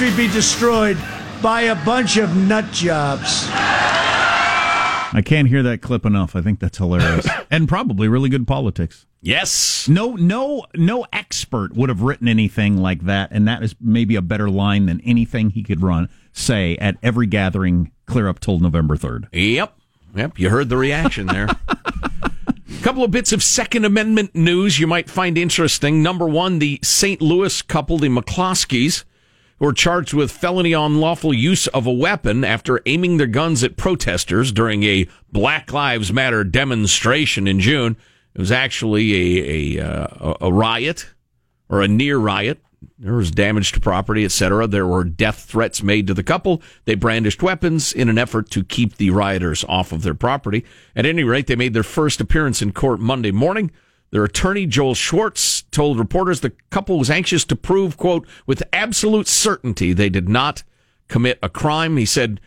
country be destroyed by a bunch of nut jobs. I can't hear that clip enough. I think that's hilarious and probably really good politics. Yes. No, no, no expert would have written anything like that, and that is maybe a better line than anything he could run say at every gathering clear up till November third. Yep. Yep. You heard the reaction there. A couple of bits of Second Amendment news you might find interesting. Number one, the St. Louis couple, the McCloskeys, were charged with felony unlawful use of a weapon after aiming their guns at protesters during a Black Lives Matter demonstration in June. It was actually a a, uh, a riot or a near riot. There was damage to property, etc. There were death threats made to the couple. They brandished weapons in an effort to keep the rioters off of their property. At any rate, they made their first appearance in court Monday morning. Their attorney, Joel Schwartz, told reporters the couple was anxious to prove, quote, with absolute certainty they did not commit a crime. He said,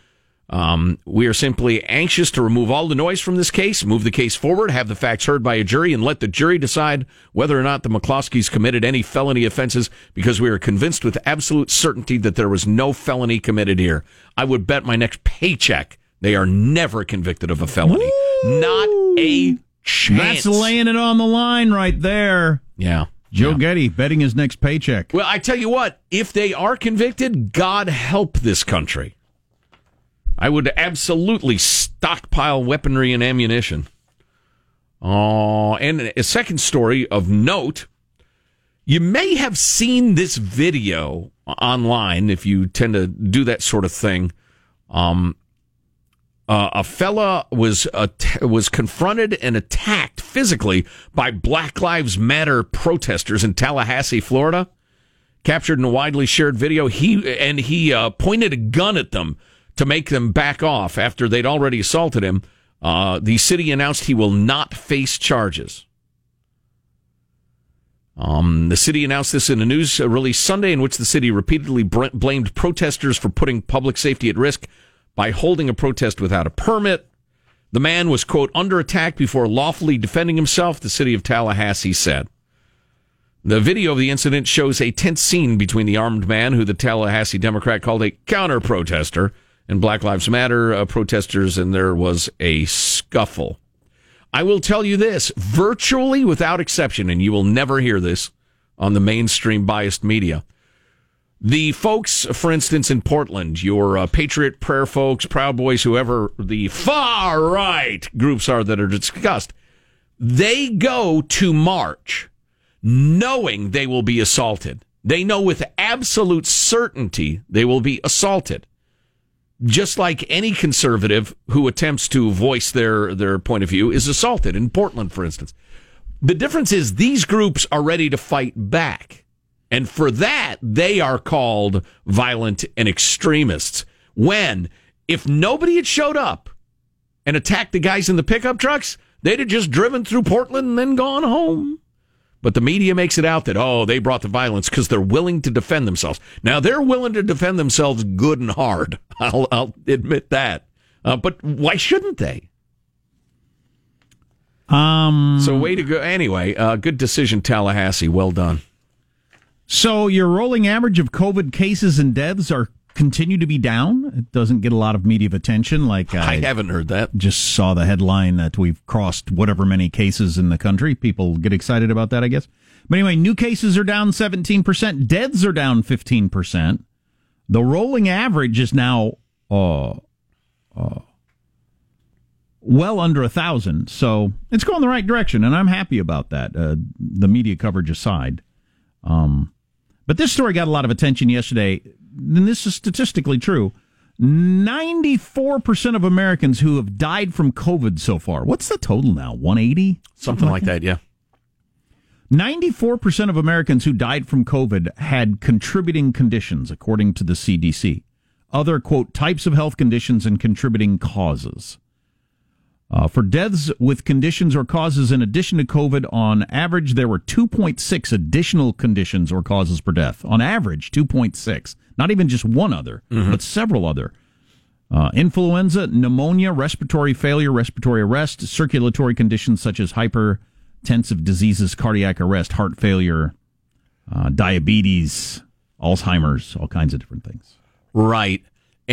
um, we are simply anxious to remove all the noise from this case, move the case forward, have the facts heard by a jury, and let the jury decide whether or not the McCloskeys committed any felony offenses because we are convinced with absolute certainty that there was no felony committed here. I would bet my next paycheck they are never convicted of a felony. Not a chance. That's laying it on the line right there. Yeah. Joe yeah. Getty betting his next paycheck. Well, I tell you what, if they are convicted, God help this country. I would absolutely stockpile weaponry and ammunition. Oh, and a second story of note. You may have seen this video online if you tend to do that sort of thing. Um, uh, a fella was uh, was confronted and attacked physically by Black Lives Matter protesters in Tallahassee, Florida. Captured in a widely shared video, he and he uh, pointed a gun at them to make them back off after they'd already assaulted him. Uh, the city announced he will not face charges. Um, the city announced this in a news release Sunday, in which the city repeatedly br- blamed protesters for putting public safety at risk by holding a protest without a permit. The man was, quote, under attack before lawfully defending himself, the city of Tallahassee said. The video of the incident shows a tense scene between the armed man, who the Tallahassee Democrat called a counter protester, and Black Lives Matter uh, protesters, and there was a scuffle. I will tell you this virtually without exception, and you will never hear this on the mainstream biased media. The folks, for instance, in Portland, your uh, Patriot Prayer folks, Proud Boys, whoever the far right groups are that are discussed, they go to march knowing they will be assaulted. They know with absolute certainty they will be assaulted. Just like any conservative who attempts to voice their, their point of view is assaulted in Portland, for instance. The difference is these groups are ready to fight back. And for that, they are called violent and extremists. When, if nobody had showed up and attacked the guys in the pickup trucks, they'd have just driven through Portland and then gone home. But the media makes it out that, oh, they brought the violence because they're willing to defend themselves. Now, they're willing to defend themselves good and hard. I'll, I'll admit that. Uh, but why shouldn't they? Um. So, way to go. Anyway, uh, good decision, Tallahassee. Well done. So, your rolling average of COVID cases and deaths are continue to be down. It doesn't get a lot of media attention. Like I, I haven't heard that. Just saw the headline that we've crossed whatever many cases in the country. People get excited about that, I guess. But anyway, new cases are down 17%. Deaths are down 15%. The rolling average is now uh, uh, well under a thousand. So it's going the right direction, and I'm happy about that. Uh, the media coverage aside. Um, but this story got a lot of attention yesterday and this is statistically true, 94% of Americans who have died from COVID so far. What's the total now? 180? Something, Something like that, that yeah. 94% of Americans who died from COVID had contributing conditions, according to the CDC. Other, quote, types of health conditions and contributing causes. Uh, for deaths with conditions or causes in addition to COVID, on average, there were 2.6 additional conditions or causes per death. On average, 2.6. Not even just one other, mm-hmm. but several other. Uh, influenza, pneumonia, respiratory failure, respiratory arrest, circulatory conditions such as hypertensive diseases, cardiac arrest, heart failure, uh, diabetes, Alzheimer's, all kinds of different things. Right.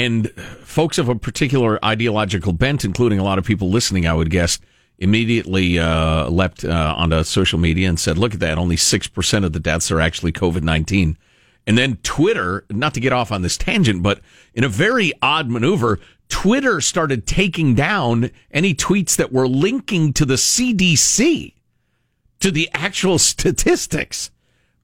And folks of a particular ideological bent, including a lot of people listening, I would guess, immediately uh, leapt uh, onto social media and said, look at that, only 6% of the deaths are actually COVID 19. And then Twitter, not to get off on this tangent, but in a very odd maneuver, Twitter started taking down any tweets that were linking to the CDC, to the actual statistics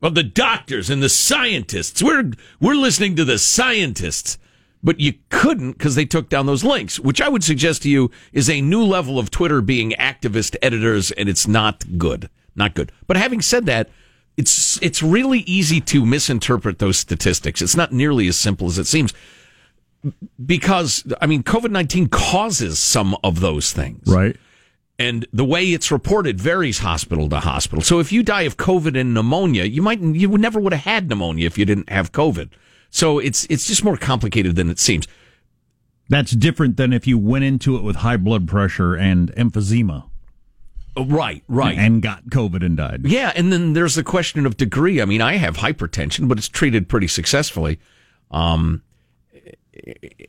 of the doctors and the scientists. We're, we're listening to the scientists but you couldn't because they took down those links, which I would suggest to you is a new level of Twitter being activist editors, and it's not good. Not good. But having said that, it's it's really easy to misinterpret those statistics. It's not nearly as simple as it seems. Because I mean, COVID nineteen causes some of those things, right? And the way it's reported varies hospital to hospital. So if you die of COVID and pneumonia, you might you never would have had pneumonia if you didn't have COVID. So it's it's just more complicated than it seems. That's different than if you went into it with high blood pressure and emphysema. Oh, right, right. And got COVID and died. Yeah, and then there's the question of degree. I mean, I have hypertension, but it's treated pretty successfully. Um,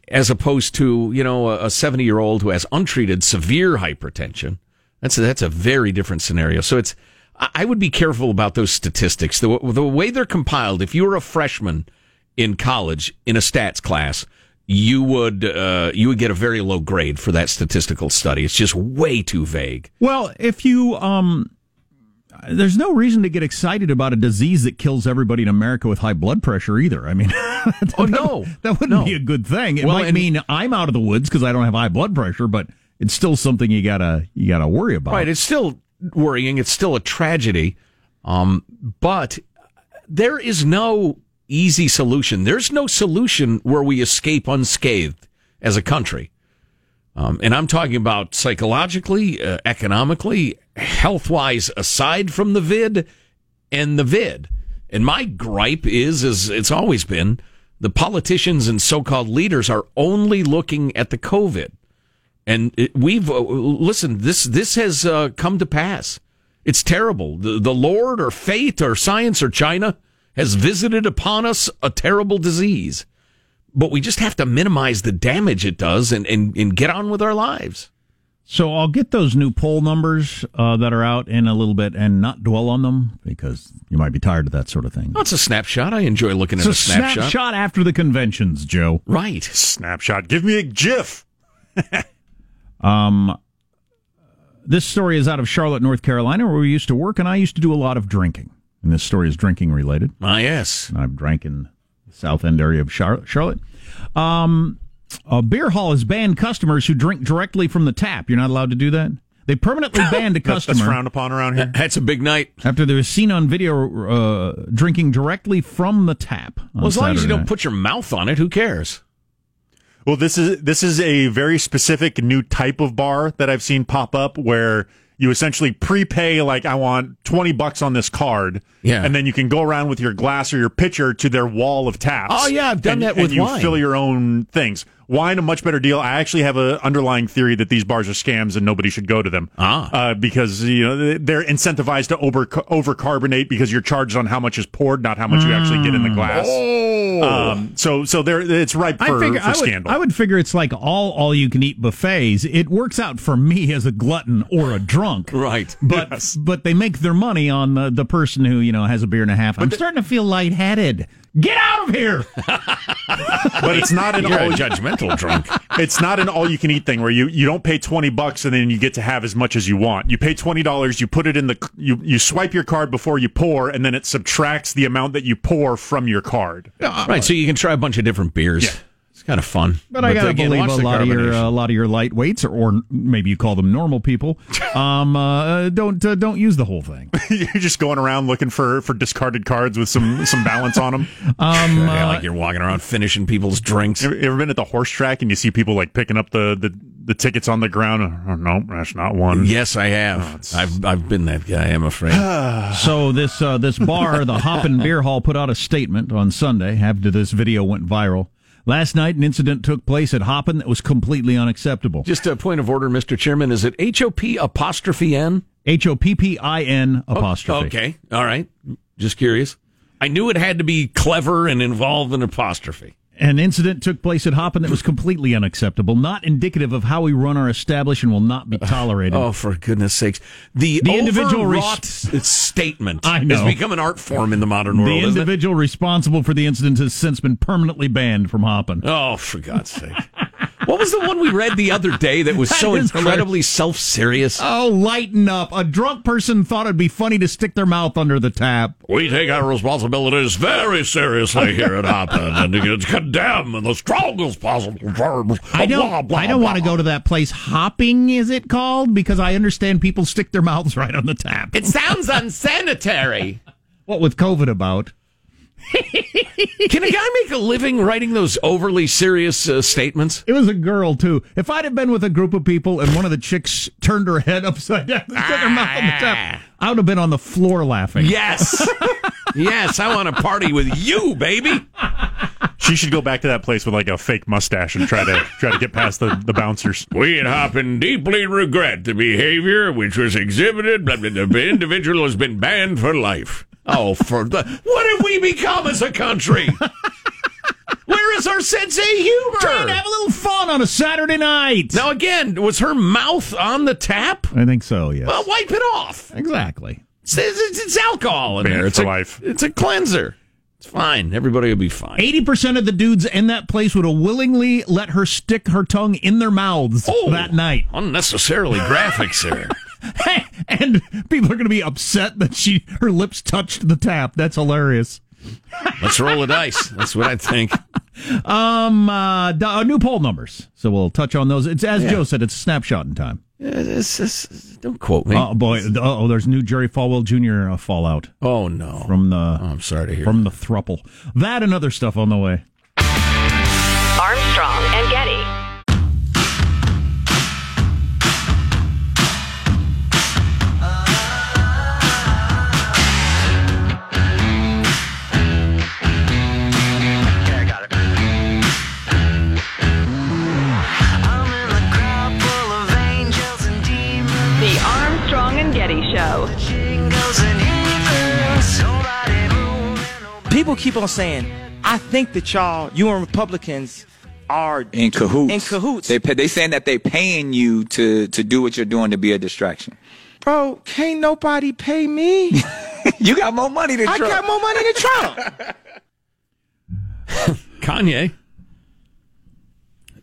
as opposed to, you know, a 70 year old who has untreated severe hypertension. That's a, that's a very different scenario. So it's, I would be careful about those statistics. The, the way they're compiled, if you're a freshman in college in a stats class, you would uh, you would get a very low grade for that statistical study. It's just way too vague. Well, if you um, there's no reason to get excited about a disease that kills everybody in America with high blood pressure either. I mean, that, oh no, that wouldn't no. be a good thing. It well, might mean I'm out of the woods because I don't have high blood pressure, but it's still something you gotta you gotta worry about. Right, it's still worrying. It's still a tragedy. Um, but there is no easy solution. There's no solution where we escape unscathed as a country. Um, and I'm talking about psychologically, uh, economically, health wise, aside from the vid and the vid. And my gripe is, as it's always been, the politicians and so called leaders are only looking at the COVID. And it, we've, uh, listen, this, this has uh, come to pass. It's terrible. The, the Lord or fate or science or China has visited upon us a terrible disease. But we just have to minimize the damage it does and, and, and get on with our lives. So I'll get those new poll numbers uh, that are out in a little bit and not dwell on them because you might be tired of that sort of thing. Oh, it's a snapshot. I enjoy looking it's at a, a snapshot. snapshot after the conventions, Joe. Right. Snapshot. Give me a GIF. um, this story is out of Charlotte, North Carolina, where we used to work, and I used to do a lot of drinking. And this story is drinking related. Ah, yes. I've drank in the South End area of Charlotte. Um, a beer hall has banned customers who drink directly from the tap. You're not allowed to do that. They permanently banned a customer. That's frowned upon around here. That's a big night. After they were seen on video uh, drinking directly from the tap. Well, as Saturday long as you don't put your mouth on it, who cares? Well, this is this is a very specific new type of bar that I've seen pop up where you essentially prepay like I want 20 bucks on this card. Yeah. And then you can go around with your glass or your pitcher to their wall of taps. Oh, yeah, I've done and, that and you wine. fill your own things. Wine, a much better deal. I actually have an underlying theory that these bars are scams and nobody should go to them. Ah. Uh, because, you know, they're incentivized to over, over carbonate because you're charged on how much is poured, not how much you actually get in the glass. Oh. Um, so, so there, it's ripe for, I figure for I would, scandal. I would figure it's like all all you can eat buffets. It works out for me as a glutton or a drunk. Right. But Yes. but they make their money on the, the person who, you know, has a beer and a half. I'm starting to feel lightheaded. Get out of here. but it's not an You're a all, judgmental drunk. it's not an all you can eat thing where you, you don't pay 20 bucks and then you get to have as much as you want. You pay $20, you put it in the, you, you swipe your card before you pour and then it subtracts the amount that you pour from your card. right, so you can try a bunch of different beers. Yeah. It's kind of fun. But, I gotta again, believe a lot of your uh, a lot of your lightweights, or, or maybe you call them normal people, um, uh, don't uh, don't use the whole thing. You're just going around looking for, for discarded cards with some, some balance on them. Um, yeah, uh, like you're walking around finishing people's drinks. Ever, ever been at the horse track and you see people like picking up the, the, the tickets on the ground? Oh, no, that's not one. Yes, I have. I've I've been that guy. I'm afraid. So this uh, this bar, the Hoppin Beer Hall, put out a statement on Sunday after this video went viral. Last night, an incident took place at Hoppin that was completely unacceptable. Just a point of order, Mr. Chairman. Is it H O P apostrophe N? H O P P I N apostrophe. Oh, okay, all right. Just curious. I knew it had to be clever and involve an apostrophe. An incident took place at Hoppin that was completely unacceptable, not indicative of how we run our establishment, will not be tolerated. Oh, for goodness sakes! The, The individual res- statement I know. has become an art form in the modern world. the isn't it? individual responsible for the incident has since been permanently banned from Hoppin. Oh, for God's sake! What was the one we read the other day that was so incredibly self-serious? Oh, lighten up. A drunk person thought it'd be funny to stick their mouth under the tap. We take our responsibilities very seriously here at Hoppin and it's condemn in the strongest possible terms. I don't I don't want to go to that place hopping is it called because I understand people stick their mouths right on the tap. It sounds unsanitary. what with COVID about? Can a guy make a living writing those overly serious uh, statements? It was a girl too. If I'd have been with a group of people and one of the chicks turned her head upside down and stuck her mouth on the tap, I would have been on the floor laughing. Yes. yes, I want to party with you, baby. She should go back to that place with like a fake mustache and try to try to get past the, the bouncers. We at Hoppin deeply regret the behavior which was exhibited. But the individual has been banned for life. Oh, for the what have we become as a country? Where is our sense of humor? Trying to have a little fun on a Saturday night. Now again, was her mouth on the tap? I think so, yes. Well, wipe it off. exactly. It's, it's, it's alcohol in Banned there. It's for a, life. It's a cleanser. It's fine. Everybody will be fine. 80% of the dudes in that place would have willingly let her stick her tongue in their mouths Oh. that night. Unnecessarily graphic, sir. and people are going to be upset that she her lips touched the tap. That's hilarious. Let's roll the dice. That's what I think. Um, uh, d- uh, new poll numbers. So we'll touch on those. It's as Joe said, it's a snapshot in time. It's- it's- don't quote me. Oh boy! Oh, there's new Jerry Falwell Jr. Uh, fallout oh no. from the Oh, I'm sorry to hear. from the thruple. That and other stuff on the way. Armstrong People keep on saying, I think that y'all, you and Republicans, are in cahoots. In cahoots. They pay, they saying that they paying you to to do what you're doing to be a distraction. Bro, can't nobody pay me. You got more money than I Trump. got more money than Trump. Kanye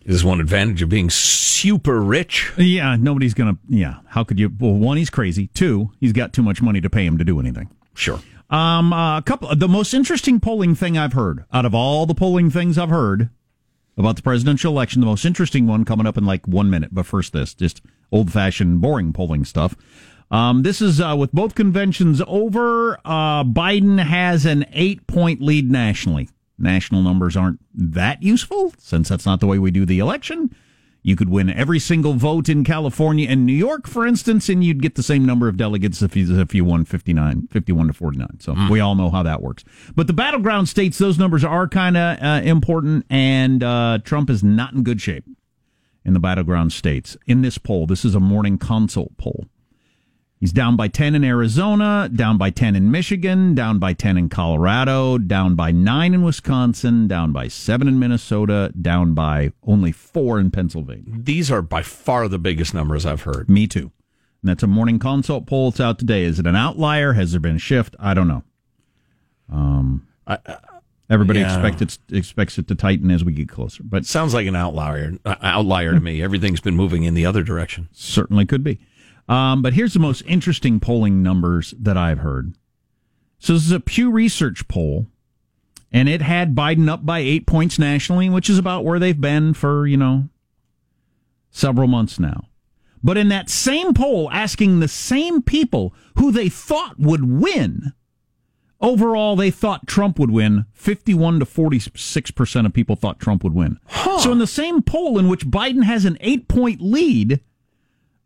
is one advantage of being super rich. Yeah, nobody's gonna. Yeah, how could you? Well, one, he's crazy. Two, he's got too much money to pay him to do anything. Sure. Um, a couple. The most interesting polling thing I've heard out of all the polling things I've heard about the presidential election, the most interesting one coming up in like one minute. But first, this just old fashioned, boring polling stuff. Um, this is uh, with both conventions over. Uh, Biden has an eight point lead nationally. National numbers aren't that useful since that's not the way we do the election. You could win every single vote in California and New York, for instance, and you'd get the same number of delegates if you, if you won 59, 51 to 49. So we all know how that works. But the battleground states, those numbers are kind of uh, important, and uh, Trump is not in good shape in the battleground states. In this poll, this is a morning consult poll. He's down by 10 in Arizona, down by 10 in Michigan, down by 10 in Colorado, down by 9 in Wisconsin, down by 7 in Minnesota, down by only 4 in Pennsylvania. These are by far the biggest numbers I've heard. Me too. And that's a morning consult poll. It's out today. Is it an outlier? Has there been a shift? I don't know. Um, everybody yeah. expects it, expects it to tighten as we get closer, but Sounds like an outlier. Uh, outlier to me. Everything's been moving in the other direction. certainly could be. Um, but here's the most interesting polling numbers that I've heard. So this is a Pew Research poll, and it had Biden up by eight points nationally, which is about where they've been for you know several months now. But in that same poll, asking the same people who they thought would win, overall they thought Trump would win. Fifty-one to forty-six percent of people thought Trump would win. So in the same poll in which Biden has an eight-point lead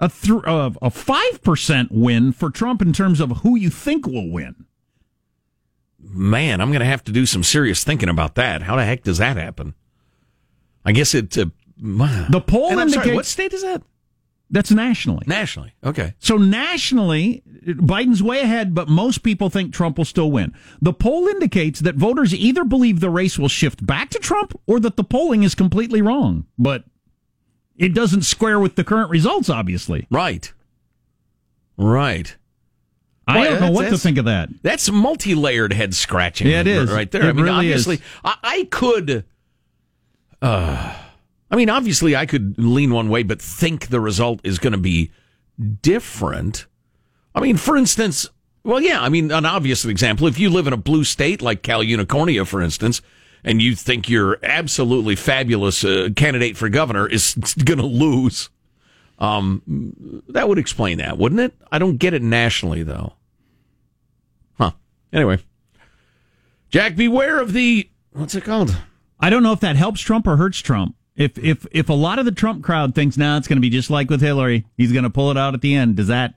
a th- uh, a five percent win for Trump in terms of who you think will win. Man, I'm going to have to do some serious thinking about that. How the heck does that happen? I guess it. Uh, The poll I'm sorry, indicates what state is that? That's nationally. Nationally. Okay. So nationally, Biden's way ahead, but most people think Trump will still win. The poll indicates that voters either believe the race will shift back to Trump or that the polling is completely wrong. But it doesn't square with the current results, obviously. Right. Right. I don't know what to think of that. That's multi-layered head scratching. Yeah, it is. right there. It I mean, really is. obviously, I, I could. Uh, I mean, obviously, I could lean one way, but think the result is going to be different. I mean, for instance, well, yeah. I mean, an obvious example: if you live in a blue state like Cal Unicornia, for instance, and you think your absolutely fabulous uh, candidate for governor is going to lose, um, that would explain that, wouldn't it? I don't get it nationally, though. Huh. Anyway, Jack, beware of the what's it called? I don't know if that helps Trump or hurts Trump. If if if a lot of the Trump crowd thinks now it's going to be just like with Hillary, he's going to pull it out at the end. Does that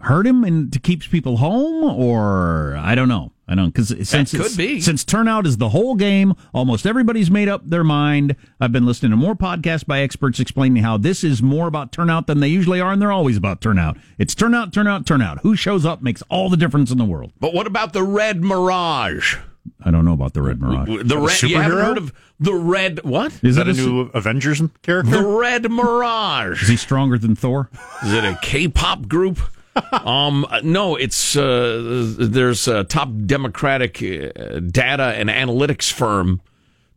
hurt him and to keeps people home, or I don't know. I don't because since could be. since turnout is the whole game, almost everybody's made up their mind. I've been listening to more podcasts by experts explaining how this is more about turnout than they usually are, and they're always about turnout. It's turnout, turnout, turnout. Who shows up makes all the difference in the world. But what about the Red Mirage? I don't know about the Red Mirage. The red. You haven't heard of the Red? What? Is Is that it a a, new Avengers character? The Red Mirage. Is he stronger than Thor? Is it a K-pop group? um, no, it's uh, there's a top Democratic uh, data and analytics firm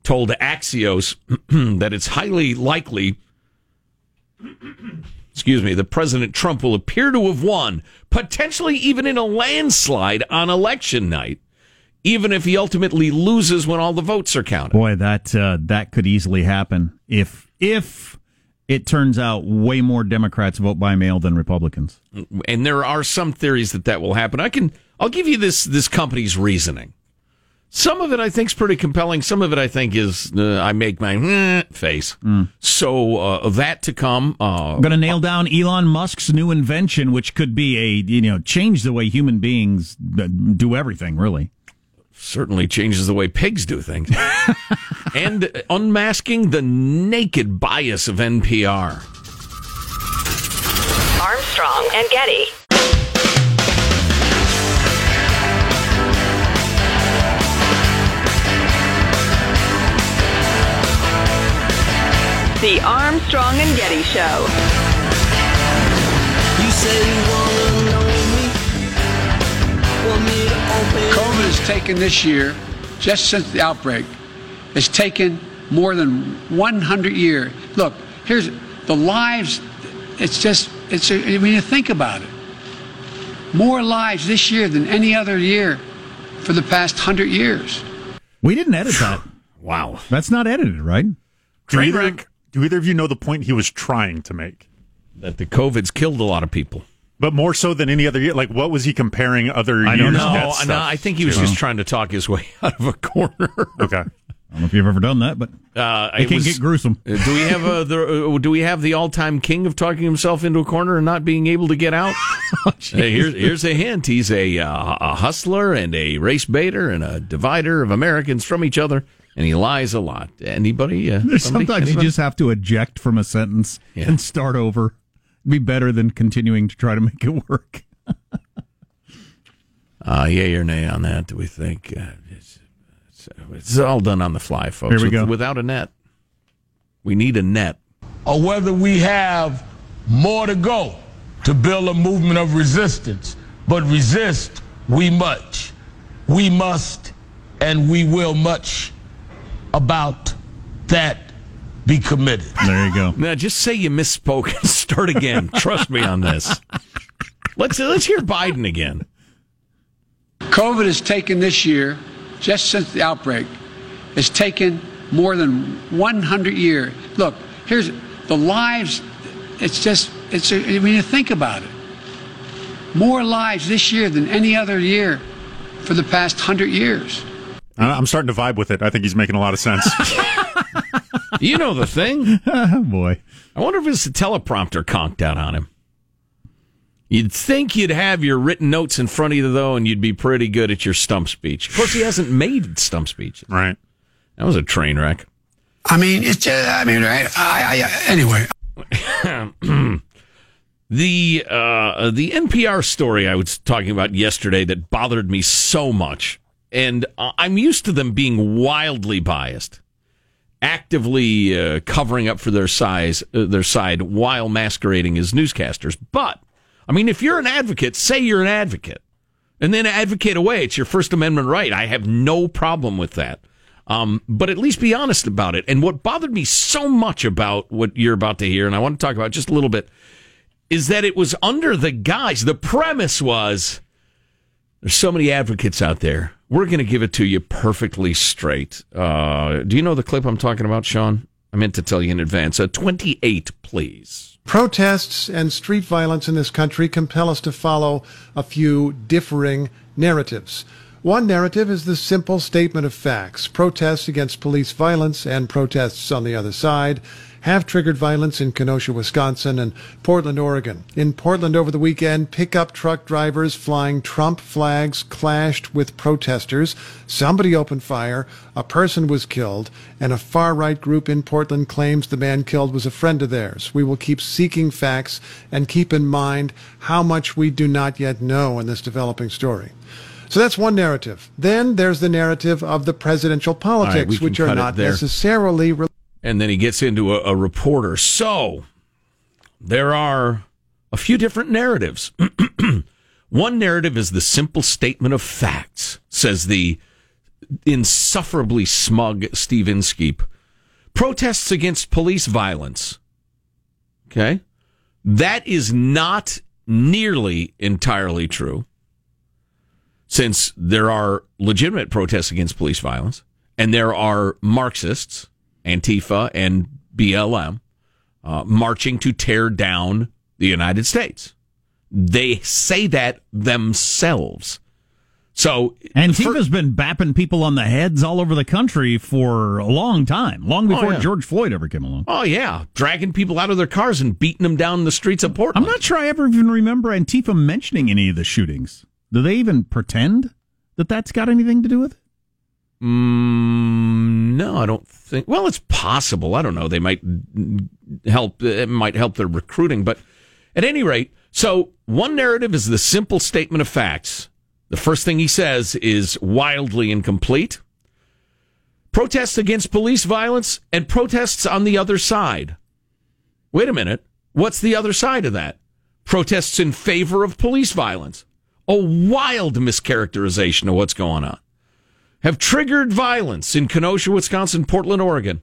told Axios that it's highly likely. Excuse me, that President Trump will appear to have won, potentially even in a landslide on election night, even if he ultimately loses when all the votes are counted. Boy, that uh, that could easily happen if if it turns out way more Democrats vote by mail than Republicans. and there are some theories that that will happen. I can I'll give you this this company's reasoning. Some of it I think is pretty compelling. Some of it I think is uh, I make my "Eh," face. So uh, that to come. Uh, I'm going to nail down Elon Musk's new invention, which could be a you know change the way human beings uh, do everything. Really, certainly changes the way pigs do things. and unmasking the naked bias of NPR. Armstrong and Getty. The Armstrong and Getty Show. You say you wanna know me. Want me to open COVID has taken this year, just since the outbreak, has taken more than 100 years. Look, here's the lives. It's just, it's, I mean, you think about it. More lives this year than any other year for the past 100 years. we didn't edit that. Wow. That's not edited, right? do, Train either, do either of you know the point he was trying to make? That the COVID's killed a lot of people. But more so than any other year. Like, what was he comparing other I years? don't know. No, no, I think he was to? just trying to talk his way out of a corner. Okay. I don't know if you've ever done that, but Uh, it it can was- get gruesome. Uh, do we have uh, the uh, do we have the all time king of talking himself into a corner and not being able to get out? Oh, Hey, here's here's a hint. He's a uh, a hustler and a race baiter and a divider of Americans from each other, and he lies a lot. Anybody? Uh, somebody- Sometimes you just have to eject from a sentence Yeah. and start over. It'd Be better than continuing to try to make it work. uh, yay or nay on that? Do we think uh, it's, it's, it's all done on the fly, folks? Here we go. Without a net, we need a net. or whether we have more to go to build a movement of resistance. But resist we much. We must and we will much about that be committed. There you go. Now, just say you misspoke and start again. Trust me on this. Let's let's hear Biden again. COVID has taken this year, just since the outbreak, has taken more than 100 years. Look, here's the lives. It's just, it's, I mean, you think about it. More lives this year than any other year for the past 100 years. I- I'm starting to vibe with it. I think he's making a lot of sense. You know the thing. Oh, boy. I wonder if it's a teleprompter conked out on him. You'd think you'd have your written notes in front of you, though, and you'd be pretty good at your stump speech. Of course, he hasn't made stump speeches. right. That was a train wreck. I mean, it's, uh, I mean, right? I, I, anyway. The uh, the NPR story I was talking about yesterday that bothered me so much, and uh, I'm used to them being wildly biased, actively uh, covering up for their size uh, their side while masquerading as newscasters. But I mean, if you're an advocate, say you're an advocate, and then advocate away. It's your First Amendment right. I have no problem with that. Um, but at least be honest about it. And what bothered me so much about what you're about to hear, and I want to talk about just a little bit, is that it was under the guise, the premise was there's so many advocates out there. We're going to give it to you perfectly straight. Uh, do you know the clip I'm talking about, Sean? I meant to tell you in advance. Uh, 28, please. Protests and street violence in this country compel us to follow a few differing narratives. One narrative is the simple statement of facts. Protests against police violence and protests on the other side have triggered violence in Kenosha, Wisconsin and Portland, Oregon. In Portland over the weekend, pickup truck drivers flying Trump flags clashed with protesters. Somebody opened fire, a person was killed, and a far right group in Portland claims the man killed was a friend of theirs. We will keep seeking facts and keep in mind how much we do not yet know in this developing story. So that's one narrative. Then there's the narrative of the presidential politics, can which are not necessarily And then he gets into a, a reporter. So there are a few different narratives. One narrative is the simple statement of facts, says the insufferably smug Steve Inskeep. Protests against police violence. Okay. That is not nearly entirely true, since there are legitimate protests against police violence, and there are Marxists, Antifa, and BLM uh, marching to tear down the United States. They say that themselves. So Antifa's been bapping people on the heads all over the country for a long time, long before Oh, yeah. George Floyd ever came along. Oh yeah, dragging people out of their cars and beating them down the streets of Portland. I'm not sure I ever even remember Antifa mentioning any of the shootings. Do they even pretend that that's got anything to do with it? Mm, no, I don't think. Well, it's possible. I don't know. They might help. It might help their recruiting, but at any rate, so one narrative is the simple statement of facts. The first thing he says is wildly incomplete. Protests against police violence and protests on the other side. Wait a minute. What's the other side of that? Protests in favor of police violence. A wild mischaracterization of what's going on have triggered violence in Kenosha, Wisconsin, Portland, Oregon.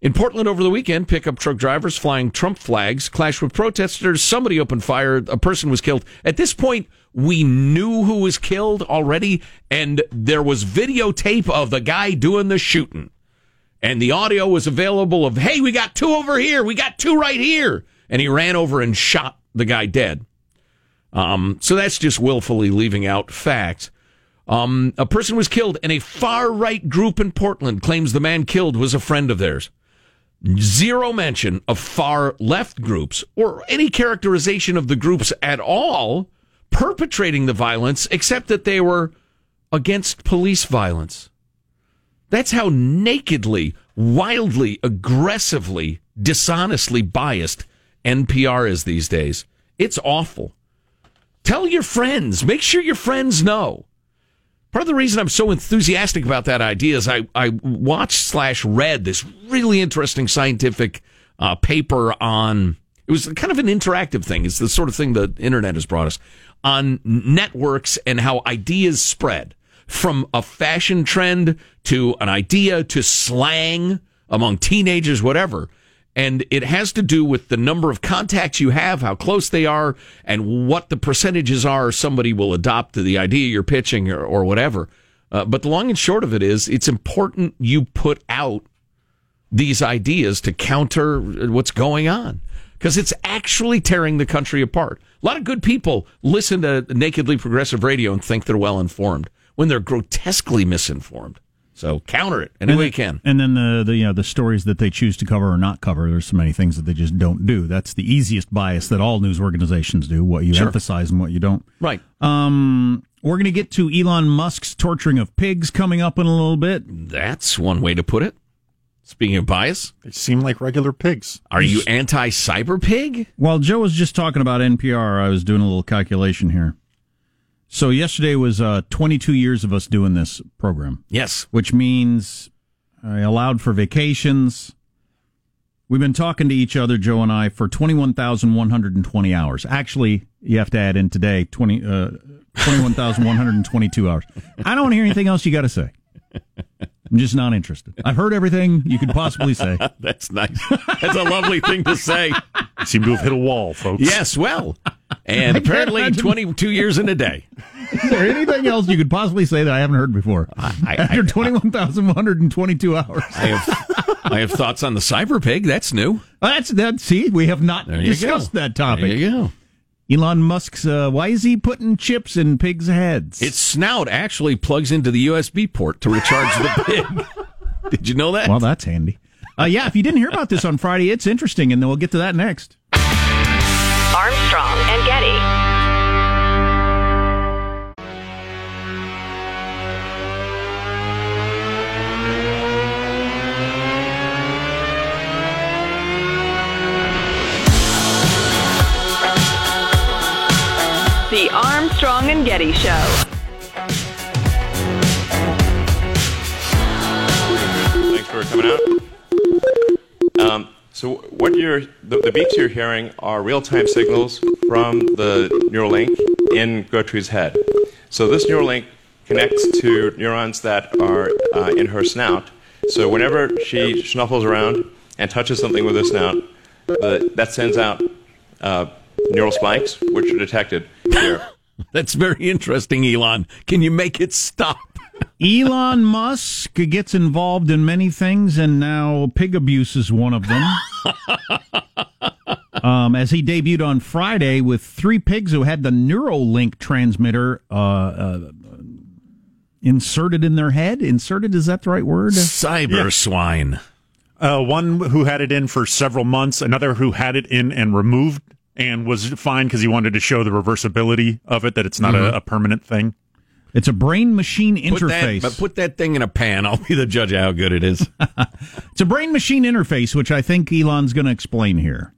In Portland over the weekend, pickup truck drivers flying Trump flags clashed with protesters. Somebody opened fire. A person was killed. At this point, we knew who was killed already, and there was videotape of the guy doing the shooting. And the audio was available of, hey, we got two over here. We got two right here. And he ran over and shot the guy dead. Um, so that's just willfully leaving out facts. Um, a person was killed, and a far right group in Portland claims the man killed was a friend of theirs. Zero mention of far left groups or any characterization of the groups at all perpetrating the violence, except that they were against police violence. That's how nakedly, wildly, aggressively, dishonestly biased NPR is these days. It's awful. Tell your friends. Make sure your friends know. Part of the reason I'm so enthusiastic about that idea is I, I watched slash read this really interesting scientific uh, paper on, it was kind of an interactive thing. It's the sort of thing the internet has brought us on networks and how ideas spread from a fashion trend to an idea to slang among teenagers, whatever. And it has to do with the number of contacts you have, how close they are, and what the percentages are somebody will adopt to the idea you're pitching or, or whatever. Uh, but the long and short of it is, it's important you put out these ideas to counter what's going on because it's actually tearing the country apart. A lot of good people listen to nakedly progressive radio and think they're well informed when they're grotesquely misinformed. So counter it any and way then, you can. And then the the you know, the stories that they choose to cover or not cover. There's so many things that they just don't do. That's the easiest bias that all news organizations do. What you Sure. emphasize and what you don't. Right. Um, we're going to get to Elon Musk's torturing of pigs coming up in a little bit. That's one way to put it. Speaking of bias, They seem like regular pigs. are you anti cyber pig? While Joe was just talking about NPR, I was doing a little calculation here. So yesterday was uh, 22 years of us doing this program, Yes. which means I allowed for vacations. We've been talking to each other, Joe and I, for 21,120 hours. Actually, you have to add in today 20, uh, 21,122 hours. I don't want to hear anything else you got to say. I'm just not interested. I've heard everything you could possibly say. That's nice. That's a lovely thing to say. You seem to have hit a wall, folks. Yes, well. And I apparently 22 years in a day. Is there anything else you could possibly say that I haven't heard before? I- After I- 21,122 hours. I have I have thoughts on the cyber pig. That's new. That's that. See, we have not discussed go. that topic. There you go. Elon Musk's. Uh, why is he putting chips in pigs' heads? Its snout actually plugs into the USB port to recharge the pig. Did you know that? well, that's handy. Uh, yeah, if you didn't hear about this on Friday, it's interesting, and then we'll get to that next. Armstrong and Getty. The Armstrong and Getty Show. Thanks for coming out. Um, so what you're the, the beeps you're hearing are real-time signals from the Neuralink in Gertrude's head. So this Neuralink connects to neurons that are uh, in her snout. So whenever she snuffles around and touches something with her snout, the, that sends out uh, neural spikes, which are detected here. That's very interesting, Elon. Can you make it stop? Elon Musk gets involved in many things, and now pig abuse is one of them. um, as he debuted on Friday with three pigs who had the Neuralink transmitter uh, uh, inserted in their head. Inserted, is that the right word? Cyber swine. Uh, one who had it in for several months, another who had it in and removed and was fine because he wanted to show the reversibility of it, that it's not Mhm. a, a permanent thing. It's a brain machine Put that, interface. but put that thing in a pan. I'll be the judge of how good it is. It's a brain machine interface, which I think Elon's going to explain here.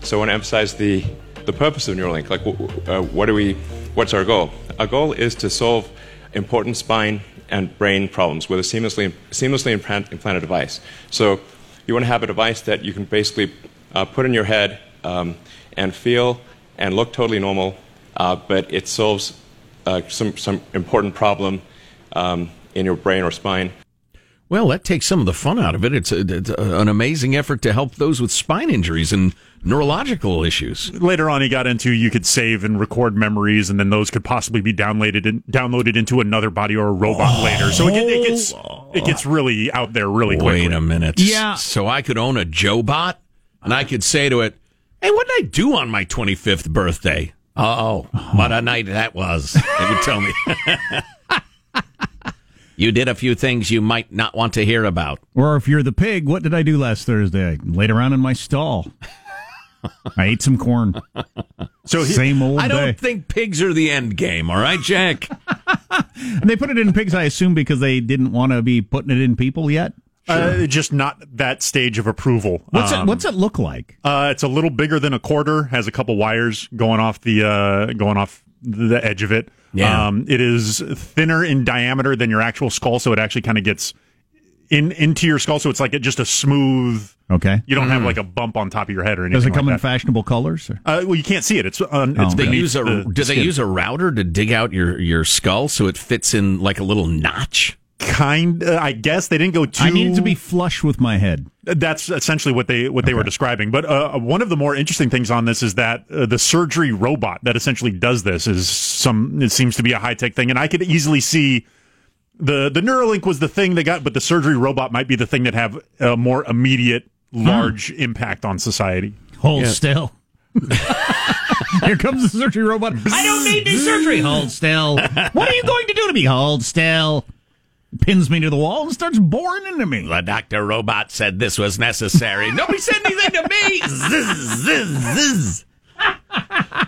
So I want to emphasize the, the purpose of Neuralink. Like, wh- wh- uh, what do we? What's our goal? Our goal is to solve important spine and brain problems with a seamlessly seamlessly implant, implanted device. So you want to have a device that you can basically uh, put in your head um, and feel and look totally normal, uh, but it solves uh, some some important problem um, in your brain or spine. Well, that takes some of the fun out of it. It's, a, it's a- an amazing effort to help those with spine injuries and neurological issues. Later on, he got into you could save and record memories, and then those could possibly be downloaded in, downloaded into another body or a robot later. So it, it gets it gets really out there really quickly. Wait a minute. Yeah. So I could own a Joe bot and I could say to it, Hey, what did I do on my 25th birthday? Oh, what a night that was. It would tell me. you did a few things you might not want to hear about. Or if you're the pig, what did I do last Thursday? Laid around in my stall. I ate some corn. So he- Same old I don't day. think pigs are the end game, all right, Jack? And they put it in pigs, I assume, because they didn't want to be putting it in people yet. Uh, just not that stage of approval. What's Um, it? What's it look like? Uh, it's a little bigger than a quarter. Has a couple wires going off the uh, going off the edge of it. Yeah. Um, it is thinner in diameter than your actual skull, so it actually kind of gets in into your skull. So it's like just a smooth. Okay. You don't have like a bump on top of your head or anything. Does it come like in that. fashionable colors? Or? Uh, well, you can't see it. It's on. It's Oh, They use a the do they skin. use a router to dig out your, your skull so it fits in like a little notch? Kind? Uh, I guess they didn't go too. I need it to be flush with my head. That's essentially what they what they were describing. But uh, one of the more interesting things on this is that uh, the surgery robot that essentially does this is some. It seems to be a high tech thing, and I could easily see the the Neuralink was the thing they got, but the surgery robot might be the thing that have a more immediate, large impact on society. Hold still. Here comes the surgery robot. I don't need new surgery. Hold still. What are you going to do to me? Hold still. Pins me to the wall and starts boring into me. The doctor robot said this was necessary. Nobody said anything to me. Zzz, zzz, zzz.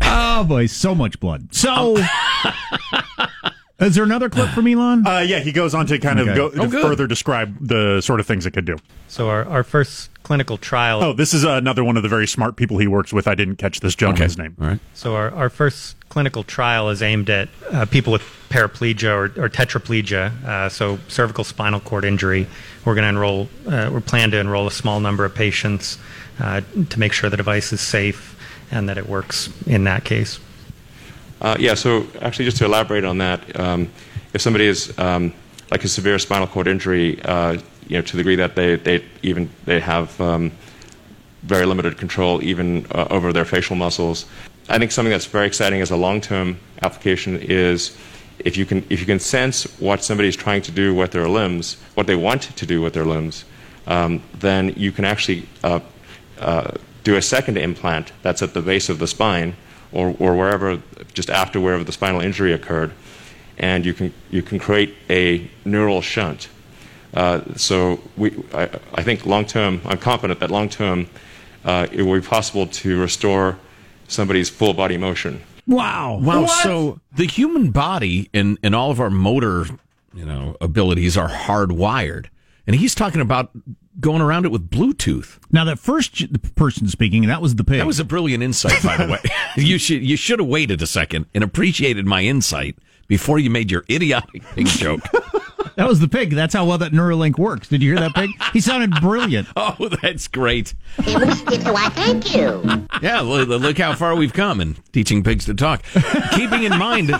Oh boy, so much blood. So um, Is there another clip from Elon? Uh, yeah, he goes on to kind Okay. of go Oh, to further describe the sort of things it could do. So our, our first clinical trial. Oh, this is another one of the very smart people he works with. I didn't catch this gentleman's name. All right. So our, our first clinical trial is aimed at uh, people with paraplegia or, or tetraplegia, uh, so cervical spinal cord injury. We're going to enroll, uh, we plan to enroll a small number of patients uh, to make sure the device is safe and that it works in that case. Uh, yeah, so actually, just to elaborate on that, um, if somebody is um, like a severe spinal cord injury, uh, you know, to the degree that they, they even they have um, very limited control even uh, over their facial muscles, I think something that's very exciting as a long-term application is if you can if you can sense what somebody's trying to do with their limbs, what they want to do with their limbs, um, then you can actually uh, uh, do a second implant that's at the base of the spine or, or wherever, just after wherever the spinal injury occurred, and you can, you can create a neural shunt. Uh, so we, I, I think long term, I'm confident that long term uh, it will be possible to restore somebody's full body motion. Wow. Wow. So the human body and, and all of our motor, you know, abilities are hardwired. And he's talking about going around it with Bluetooth. Now, that first person speaking, that was the pig. That was a brilliant insight, by the way. you should you should have waited a second and appreciated my insight before you made your idiotic pig joke. That was the pig. That's how well that Neuralink works. Did you hear that pig? He sounded brilliant. Oh, that's great. Why, thank you. Yeah, look, look how far we've come in teaching pigs to talk. Keeping in mind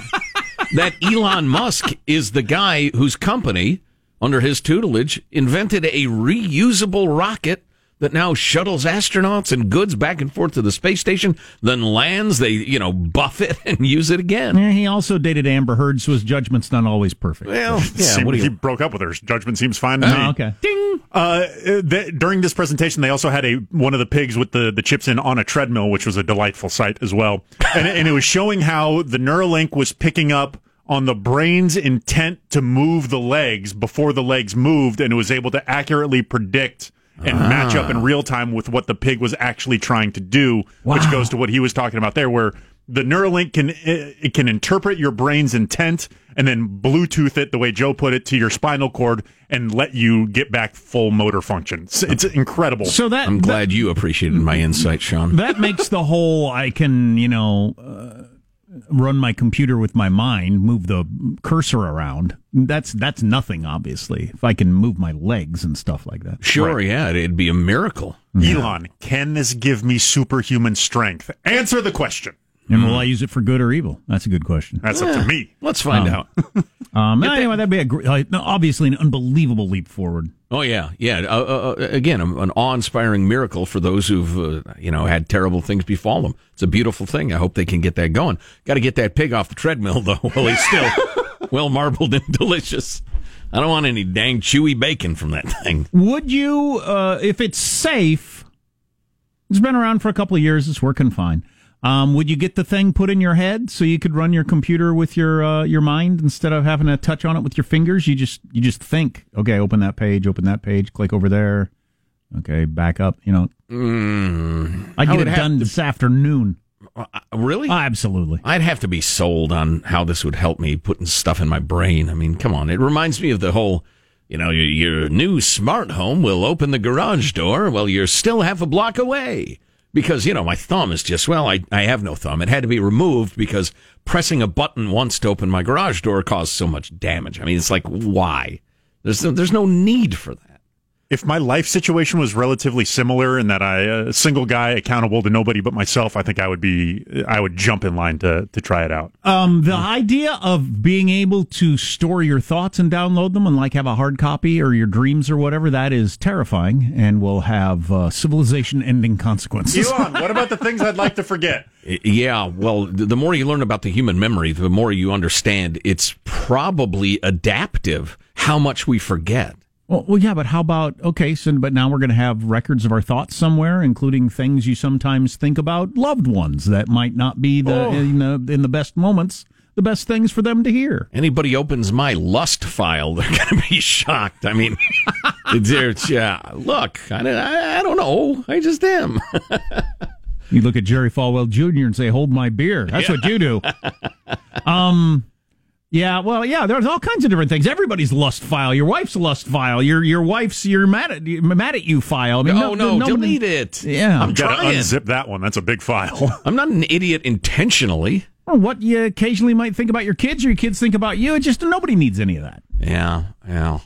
that Elon Musk is the guy whose company, under his tutelage, invented a reusable rocket that now shuttles astronauts and goods back and forth to the space station, then lands, they, you know, buff it and use it again. Yeah, he also dated Amber Heard, so his judgment's not always perfect. Well, yeah, what do he broke up with her. His judgment seems fine to me. Oh, okay. Ding. Uh, th- during this presentation, they also had a one of the pigs with the, the chips in on a treadmill, which was a delightful sight as well. And, and it was showing how the Neuralink was picking up on the brain's intent to move the legs before the legs moved, and it was able to accurately predict and match up in real time with what the pig was actually trying to do, which goes to what he was talking about there, where the Neuralink can it can interpret your brain's intent and then Bluetooth it the way Joe put it to your spinal cord and let you get back full motor function. It's, it's incredible. So that I'm glad you appreciated my insight, Sean. that makes the whole I can, you know, uh, run my computer with my mind, move the cursor around. That's that's nothing obviously. If I can move my legs and stuff like that. Sure, yeah, it'd be a miracle. Elon, can this give me superhuman strength? Answer the question. And will I use it for good or evil? That's a good question. That's up to me. Let's find Um, out. Um, anyway, that'd be a gr- uh, no, obviously an unbelievable leap forward. Oh yeah, yeah. Uh, uh, uh, again, an awe-inspiring miracle for those who've uh, you know had terrible things befall them. It's a beautiful thing. I hope they can get that going. Got to get that pig off the treadmill though, while he's still well marbled and delicious. I don't want any dang chewy bacon from that thing. Would you, uh, if it's safe? It's been around for a couple of years. It's working fine. Um, would you get the thing put in your head so you could run your computer with your uh, your mind instead of having to touch on it with your fingers? You just you just think, okay, open that page, open that page, click over there. Okay, back up. You know, Mm, I'd get it done to- this afternoon. Uh, really? absolutely. I'd have to be sold on how this would help me putting stuff in my brain. I mean, come on. It reminds me of the whole, you know, your, your new smart home will open the garage door while you're still half a block away. Because, you know, my thumb is just, well, I, I have no thumb. It had to be removed because pressing a button once to open my garage door caused so much damage. I mean, it's like, why? There's no, there's no need for that. If my life situation was relatively similar and that I a single guy accountable to nobody but myself, I think I would be I would jump in line to to try it out. Um, the idea of being able to store your thoughts and download them and like have a hard copy or your dreams or whatever, that is terrifying and will have uh, civilization ending consequences. Elon, what about the things I'd like to forget? Yeah, well, the more you learn about the human memory, the more you understand it's probably adaptive how much we forget. Well, well, yeah, but how about okay? So, but now we're going to have records of our thoughts somewhere, including things you sometimes think about loved ones that might not be the Oh. in the in the best moments, the best things for them to hear. Anybody opens my lust file, they're going to be shocked. I mean, yeah, look, I, I, I don't know. I just am. You look at Jerry Falwell Jr. and say, "Hold my beer." That's what you do. Um, Yeah, well, yeah, there's all kinds of different things. Everybody's lust file. Your wife's lust file. Your your wife's you're mad at mad at you file. I mean, oh no, nobody- delete it. Yeah, I'm You gotta trying. unzip that one. That's a big file. I'm not an idiot intentionally. Well, what you occasionally might think about your kids or your kids think about you. It just nobody needs any of that. Yeah, yeah.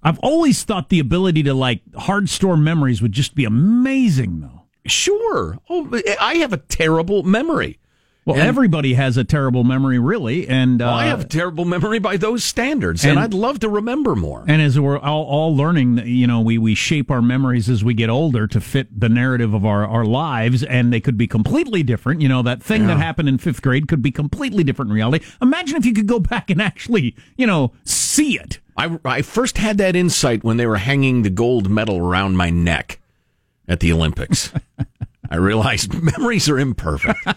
I've always thought the ability to like hard store memories would just be amazing, though. Sure. Oh, I have a terrible memory. Well, And- everybody has a terrible memory, really, and uh, Well, I have a terrible memory by those standards, and, and- I'd love to remember more. And as we're all, all learning, you know, we, we shape our memories as we get older to fit the narrative of our, our lives, and they could be completely different. You know, that thing that happened in fifth grade could be completely different in reality. Imagine if you could go back and actually, you know, see it. I, I first had that insight when they were hanging the gold medal around my neck at the Olympics. I realized memories are imperfect.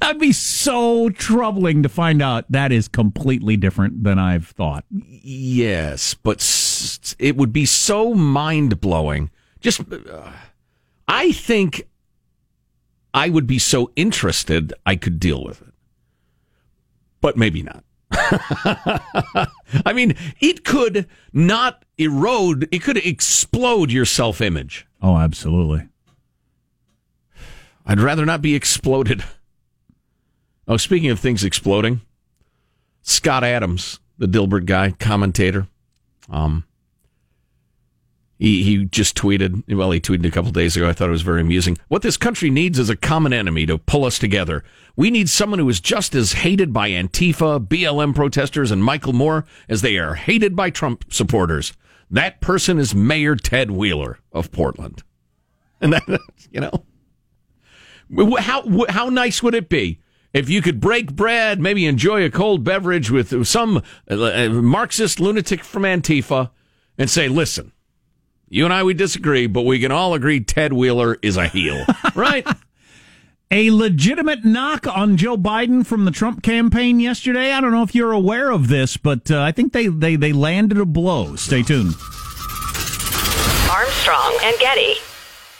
That'd be so troubling to find out that is completely different than I've thought. Yes, but it would be so mind blowing. Just, uh, I think I would be so interested I could deal with it, but maybe not. I mean, it could not erode, it could explode your self image. Oh, absolutely. I'd rather not be exploded. Oh, speaking of things exploding, Scott Adams, the Dilbert guy, commentator, um, he, he just tweeted, well, he tweeted a couple days ago. I thought it was very amusing. What this country needs is a common enemy to pull us together. We need someone who is just as hated by Antifa, BLM protesters, and Michael Moore as they are hated by Trump supporters. That person is Mayor Ted Wheeler of Portland. And that, you know, how how nice would it be if you could break bread, maybe enjoy a cold beverage with some uh, uh, Marxist lunatic from Antifa, and say, "Listen, you and I we disagree, but we can all agree Ted Wheeler is a heel, right?" A legitimate knock on Joe Biden from the Trump campaign yesterday. I don't know if you're aware of this, but uh, I think they, they, they landed a blow. Stay tuned. Armstrong and Getty.